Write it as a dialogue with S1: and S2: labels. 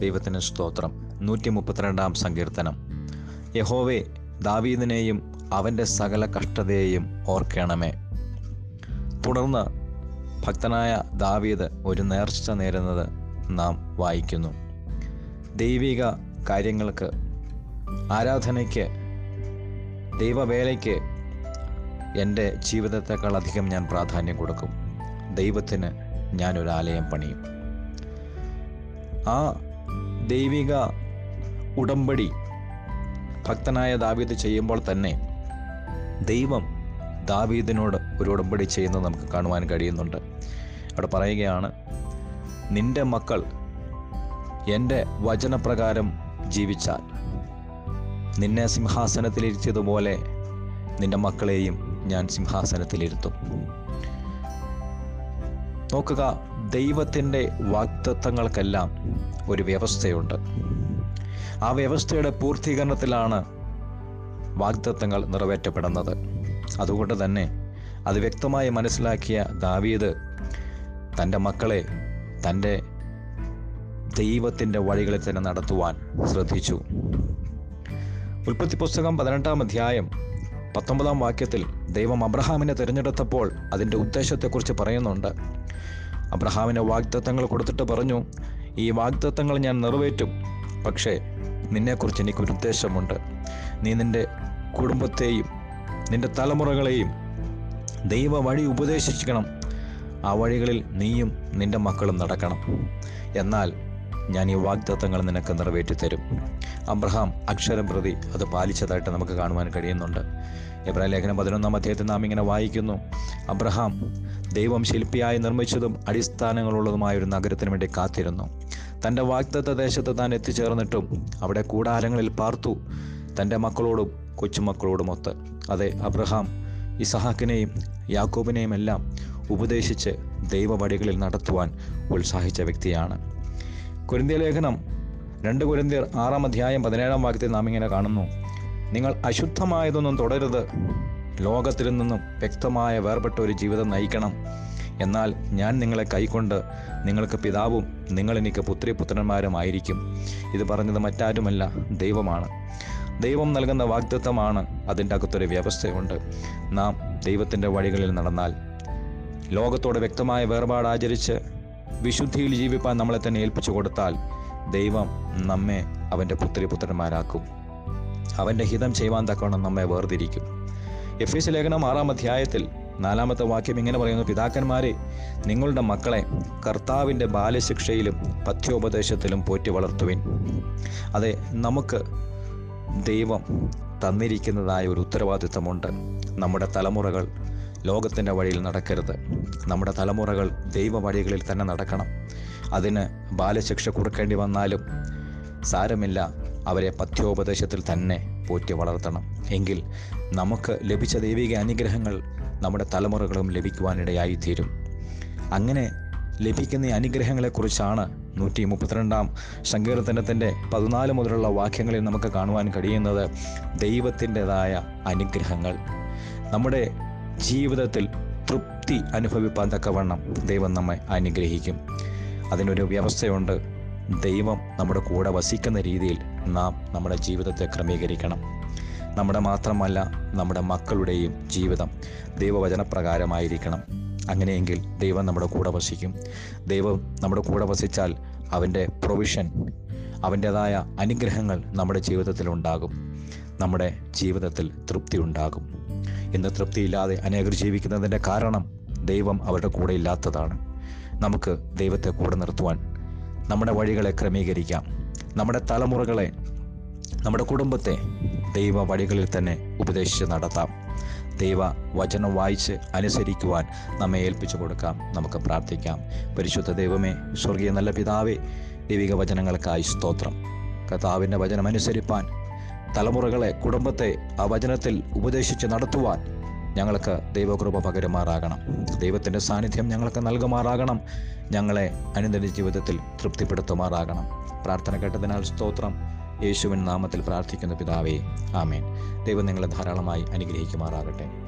S1: ദൈവത്തിന് സ്തോത്രം. നൂറ്റി മുപ്പത്തിരണ്ടാം സങ്കീർത്തനം. യഹോവെ ദാവീദിനെയും അവന്റെ സകല കഷ്ടതയെയും ഓർക്കണമേ. തുടർന്ന് ഭക്തനായ ദാവീദ് ഒരു നേർച്ച നേരുന്നത് നാം വായിക്കുന്നു. ദൈവിക കാര്യങ്ങൾക്ക് ആരാധനയ്ക്ക് ദൈവവേലയ്ക്ക് എന്റെ ജീവിതത്തെക്കാൾ അധികം ഞാൻ പ്രാധാന്യം കൊടുക്കും. ദൈവത്തിന് ഞാനൊരു ആലയം പണിയും. ആ ദൈവിക ഉടമ്പടി ഭക്തനായ ദാവീദ് ചെയ്യുമ്പോൾ തന്നെ ദൈവം ദാവീദിനോട് ഒരു ഉടമ്പടി ചെയ്യുന്നത് നമുക്ക് കാണുവാൻ കഴിയുന്നുണ്ട്. അവിടെ പറയുകയാണ് നിന്റെ മക്കൾ എന്റെ വചനപ്രകാരം ജീവിച്ചാൽ നിന്നെ സിംഹാസനത്തിലിരുത്തിയതുപോലെ നിന്റെ മക്കളെയും ഞാൻ സിംഹാസനത്തിലിരുത്തും. നോക്കുക ദൈവത്തിന്റെ വാക്തത്വങ്ങൾക്കെല്ലാം ഒരു വ്യവസ്ഥയുണ്ട്. ആ വ്യവസ്ഥയുടെ പൂർത്തീകരണത്തിലാണ് വാഗ്ദത്തങ്ങൾ നിറവേറ്റപ്പെടുന്നത്. അതുകൊണ്ട് തന്നെ അത് വ്യക്തമായി മനസ്സിലാക്കിയ ദാവീദ് തന്റെ മക്കളെ തന്റെ ദൈവത്തിന്റെ വഴികളിൽ തന്നെ നടത്തുവാൻ ശ്രദ്ധിച്ചു. ഉൽപ്പത്തി പുസ്തകം പതിനെട്ടാം അധ്യായം പത്തൊമ്പതാം വാക്യത്തിൽ ദൈവം അബ്രഹാമിനെ തിരഞ്ഞെടുത്തപ്പോൾ അതിന്റെ ഉദ്ദേശത്തെക്കുറിച്ച് പറയുന്നുണ്ട്. അബ്രഹാമിന് വാഗ്ദത്തങ്ങൾ കൊടുത്തിട്ട് പറഞ്ഞു ഈ വാഗ്ദത്തങ്ങൾ ഞാൻ നിറവേറ്റും. പക്ഷേ നിന്നെക്കുറിച്ച് എനിക്കൊരു ഉദ്ദേശമുണ്ട്. നീ നിന്റെ കുടുംബത്തെയും നിന്റെ തലമുറകളെയും ദൈവ വഴി ഉപദേശിക്കണം ആ വഴികളിൽ നീയും നിന്റെ മക്കളും നടക്കണം. എന്നാൽ ഞാൻ ഈ വാഗ്ദത്തങ്ങൾ നിനക്ക് നിറവേറ്റി തരും അബ്രഹാം അക്ഷരം പ്രതി അത് പാലിച്ചതായിട്ട് നമുക്ക് കാണുവാൻ കഴിയുന്നുണ്ട്. എബ്രാഹിം ലേഖനം പതിനൊന്നാം അധ്യായത്തിൽ നാം ഇങ്ങനെ വായിക്കുന്നു. അബ്രഹാം ദൈവം ശില്പിയായി നിർമ്മിച്ചതും അടിസ്ഥാനങ്ങളുള്ളതുമായ ഒരു നഗരത്തിന് വേണ്ടി കാത്തിരുന്നു. തന്റെ വാഗ്ദത്ത ദേശത്ത് താൻ എത്തിച്ചേർന്നിട്ടും അവിടെ കൂടാരങ്ങളിൽ പാർത്തു. തന്റെ മക്കളോടും കൊച്ചുമക്കളോടുമൊത്ത് അതെ അബ്രഹാം ഇസഹാക്കിനെയും യാക്കോബിനെയും എല്ലാം ഉപദേശിച്ച് ദൈവവടികളിൽ നടത്തുവാൻ ഉത്സാഹിച്ച വ്യക്തിയാണ്. കുരിന്തിയ ലേഖനം രണ്ട് കുരിന്തിയർ ആറാം അധ്യായം പതിനേഴാം വാക്യത്തിൽ നാം ഇങ്ങനെ കാണുന്നു. നിങ്ങൾ അശുദ്ധമായതൊന്നും തുടരുത്. ലോകത്തിൽ നിന്നും വ്യക്തമായ വേർപെട്ട ഒരു ജീവിതം നയിക്കണം. എന്നാൽ ഞാൻ നിങ്ങളെ കൈക്കൊണ്ട് നിങ്ങൾക്ക് പിതാവും നിങ്ങൾ എനിക്ക് പുത്രി പുത്രന്മാരുമായിരിക്കും ഇത് പറഞ്ഞത് മറ്റാരുമല്ല ദൈവമാണ്. ദൈവം നൽകുന്ന വാഗ്ദത്വമാണ് അതിന്റെ അകത്തൊരു വ്യവസ്ഥയുണ്ട്. നാം ദൈവത്തിന്റെ വഴികളിൽ നടന്നാൽ ലോകത്തോട് വ്യക്തമായ വേർപാട് ആചരിച്ച് വിശുദ്ധിയിൽ ജീവിപ്പാൻ നമ്മളെ തന്നെ ഏൽപ്പിച്ചു കൊടുത്താൽ ദൈവം നമ്മെ അവന്റെ പുത്രി പുത്രന്മാരാക്കും. അവന്റെ ഹിതം ചെയ്യുവാൻ തക്കവണ്ണം നമ്മെ വേർതിരിക്കും. എഫ് എസ് ലേഖനം ആറാം അധ്യായത്തിൽ നാലാമത്തെ വാക്യം ഇങ്ങനെ പറയുന്നു പിതാക്കന്മാരെ നിങ്ങളുടെ മക്കളെ കർത്താവിന്റെ ബാലശിക്ഷയിലും പഥ്യോപദേശത്തിലും പോറ്റി വളർത്തുവിൻ. അതെ നമുക്ക് ദൈവം തന്നിരിക്കുന്നതായ ഒരു ഉത്തരവാദിത്തമുണ്ട് നമ്മുടെ തലമുറകൾ ലോകത്തിന്റെ വഴിയിൽ നടക്കരുത്. നമ്മുടെ തലമുറകൾ ദൈവ വഴികളിൽ തന്നെ നടക്കണം. അതിന് ബാലശിക്ഷ കൊടുക്കേണ്ടി വന്നാലും സാരമില്ല. അവരെ പഥ്യോപദേശത്തിൽ തന്നെ പോറ്റി വളർത്തണം. എങ്കിൽ നമുക്ക് ലഭിച്ച ദൈവിക അനുഗ്രഹങ്ങൾ നമ്മുടെ തലമുറകളും ലഭിക്കുവാനിടയായിത്തീരും. അങ്ങനെ ലഭിക്കുന്ന അനുഗ്രഹങ്ങളെക്കുറിച്ചാണ് നൂറ്റി മുപ്പത്തിരണ്ടാം സങ്കീർത്തനത്തിന്റെ പതിനാല് മുതലുള്ള വാക്യങ്ങളിൽ നമുക്ക് കാണുവാൻ കഴിയുന്നത് ദൈവത്തിന്റെതായ അനുഗ്രഹങ്ങൾ. നമ്മുടെ ജീവിതത്തിൽ തൃപ്തി അനുഭവിപ്പാൻ തക്കവണ്ണം ദൈവം നമ്മെ അനുഗ്രഹിക്കും. അതിനൊരു വ്യവസ്ഥയുണ്ട്. ദൈവം നമ്മുടെ കൂടെ വസിക്കുന്ന രീതിയിൽ നാം നമ്മുടെ ജീവിതത്തെ ക്രമീകരിക്കണം. നമ്മുടെ മാത്രമല്ല നമ്മുടെ മക്കളുടെയും ജീവിതം ദൈവവചനപ്രകാരമായിരിക്കണം. അങ്ങനെയെങ്കിൽ ദൈവം നമ്മുടെ കൂടെ വസിക്കും. ദൈവം നമ്മുടെ കൂടെ വസിച്ചാൽ അവന്റെ പ്രൊവിഷൻ അവന്റെതായ അനുഗ്രഹങ്ങൾ നമ്മുടെ ജീവിതത്തിൽ ഉണ്ടാകും. നമ്മുടെ ജീവിതത്തിൽ തൃപ്തി ഉണ്ടാകും. ഇന്ന് തൃപ്തിയില്ലാതെ അനേകർ ജീവിക്കുന്നതിന്റെ കാരണം ദൈവം അവരുടെ കൂടെ ഇല്ലാത്തതാണ്. നമുക്ക് ദൈവത്തെ കൂടെ നിർത്തുവാൻ നമ്മുടെ വഴികളെ ക്രമീകരിക്കാം. നമ്മുടെ തലമുറകളെ നമ്മുടെ കുടുംബത്തെ ദൈവ വഴികളിൽ തന്നെ ഉപദേശിച്ച് നടത്താം. ദൈവ വചനം വായിച്ച് അനുസരിക്കുവാൻ നമ്മെ ഏൽപ്പിച്ചു കൊടുക്കാം. നമുക്ക് പ്രാർത്ഥിക്കാം. പരിശുദ്ധ ദൈവമേ സ്വർഗീയ നല്ല പിതാവേ ദൈവിക വചനങ്ങൾക്കായി സ്തോത്രം. കർത്താവിന്റെ വചനം അനുസരിപ്പാൻ തലമുറകളെ കുടുംബത്തെ ആ വചനത്തിൽ ഉപദേശിച്ച് നടത്തുവാൻ ഞങ്ങൾക്ക് ദൈവകൃപ പകരുമാറാകണം. ദൈവത്തിന്റെ സാന്നിധ്യം ഞങ്ങൾക്ക് നൽകുമാറാകണം. ഞങ്ങളെ അനുദിന ജീവിതത്തിൽ തൃപ്തിപ്പെടുത്തുമാറാകണം. പ്രാർത്ഥന കേട്ടതിനാൽ സ്തോത്രം. യേശുവിൻ നാമത്തിൽ പ്രാർത്ഥിക്കുന്ന പിതാവേ ആമേൻ. ദൈവം നിങ്ങളെ ധാരാളമായി അനുഗ്രഹിക്കുമാറാകട്ടെ.